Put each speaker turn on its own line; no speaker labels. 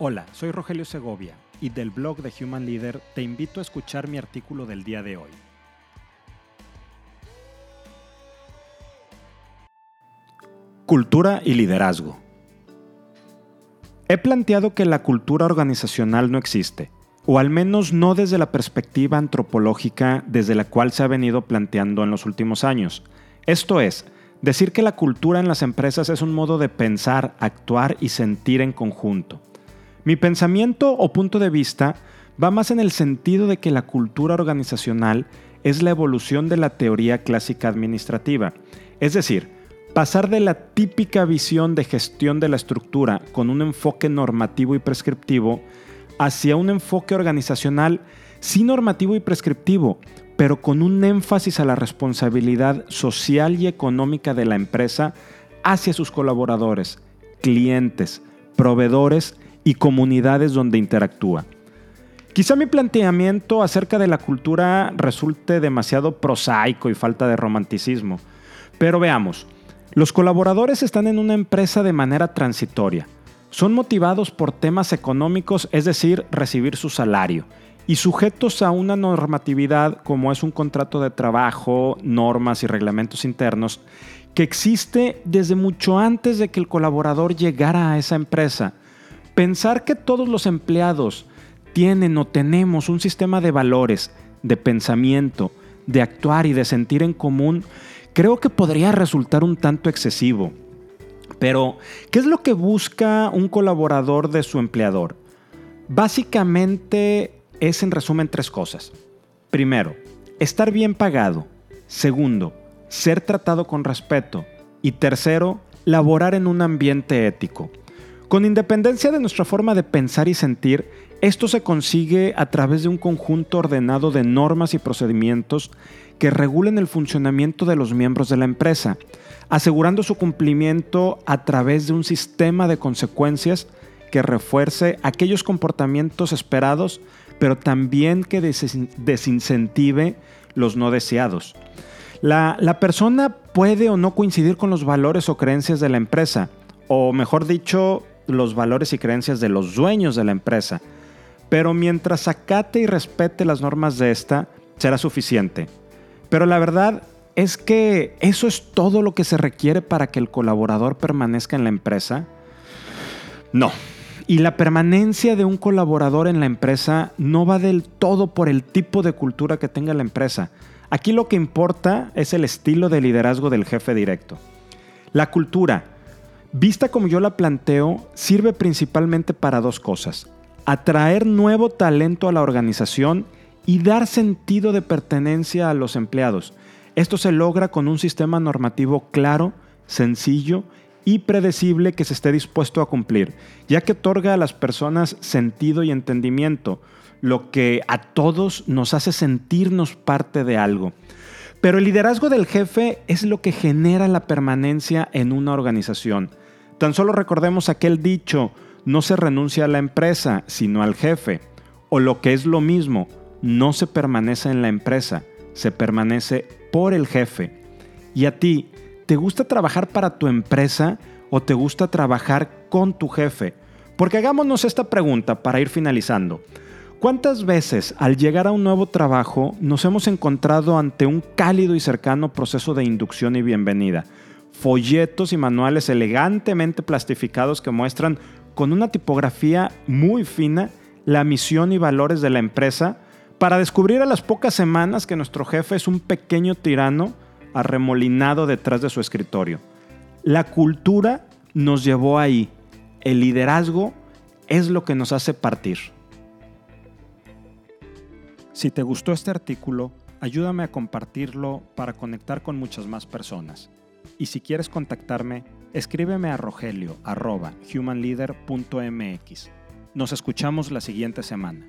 Hola, soy Rogelio Segovia y del blog de Human Leader te invito a escuchar mi artículo del día de hoy. Cultura y liderazgo. He planteado que la cultura organizacional no existe, o al menos no desde la perspectiva antropológica desde la cual se ha venido planteando en los últimos años. Esto es, decir que la cultura en las empresas es un modo de pensar, actuar y sentir en conjunto. Mi pensamiento o punto de vista va más en el sentido de que la cultura organizacional es la evolución de la teoría clásica administrativa, es decir, pasar de la típica visión de gestión de la estructura con un enfoque normativo y prescriptivo hacia un enfoque organizacional sí normativo y prescriptivo, pero con un énfasis a la responsabilidad social y económica de la empresa hacia sus colaboradores, clientes, proveedores y comunidades donde interactúa. Quizá mi planteamiento acerca de la cultura resulte demasiado prosaico y falta de romanticismo, pero veamos, los colaboradores están en una empresa de manera transitoria. Son motivados por temas económicos, es decir, recibir su salario, y sujetos a una normatividad como es un contrato de trabajo, normas y reglamentos internos, que existe desde mucho antes de que el colaborador llegara a esa empresa Pensar que todos los empleados tienen o tenemos un sistema de valores, de pensamiento, de actuar y de sentir en común, creo que podría resultar un tanto excesivo. Pero, ¿qué es lo que busca un colaborador de su empleador? Básicamente es en resumen tres cosas. Primero, estar bien pagado. Segundo, ser tratado con respeto. Y tercero, laborar en un ambiente ético. Con independencia de nuestra forma de pensar y sentir, esto se consigue a través de un conjunto ordenado de normas y procedimientos que regulen el funcionamiento de los miembros de la empresa, asegurando su cumplimiento a través de un sistema de consecuencias que refuerce aquellos comportamientos esperados, pero también que desincentive los no deseados. La, persona puede o no coincidir con los valores o creencias de la empresa, o mejor dicho, los valores y creencias de los dueños de la empresa, pero mientras acate y respete las normas de esta, será suficiente. Pero la verdad es que eso es todo lo que se requiere para que el colaborador permanezca en la empresa. No. Y la permanencia de un colaborador en la empresa no va del todo por el tipo de cultura que tenga la empresa. Aquí lo que importa es el estilo de liderazgo del jefe directo. La cultura, Vista como yo la planteo, sirve principalmente para dos cosas. Atraer nuevo talento a la organización y dar sentido de pertenencia a los empleados. Esto se logra con un sistema normativo claro, sencillo y predecible que se esté dispuesto a cumplir, ya que otorga a las personas sentido y entendimiento, lo que a todos nos hace sentirnos parte de algo. Pero el liderazgo del jefe es lo que genera la permanencia en una organización. Tan solo recordemos aquel dicho, no se renuncia a la empresa, sino al jefe. O lo que es lo mismo, no se permanece en la empresa, se permanece por el jefe. ¿Y a ti, te gusta trabajar para tu empresa o te gusta trabajar con tu jefe? Porque hagámonos esta pregunta para ir finalizando. ¿Cuántas veces al llegar a un nuevo trabajo nos hemos encontrado ante un cálido y cercano proceso de inducción y bienvenida? folletos y manuales elegantemente plastificados que muestran con una tipografía muy fina la misión y valores de la empresa para descubrir a las pocas semanas que nuestro jefe es un pequeño tirano arremolinado detrás de su escritorio. La cultura nos llevó ahí. El liderazgo es lo que nos hace partir. Si te gustó este artículo, ayúdame a compartirlo para conectar con muchas más personas. Y si quieres contactarme, escríbeme a rogelio.humanleader.mx. Nos escuchamos la siguiente semana.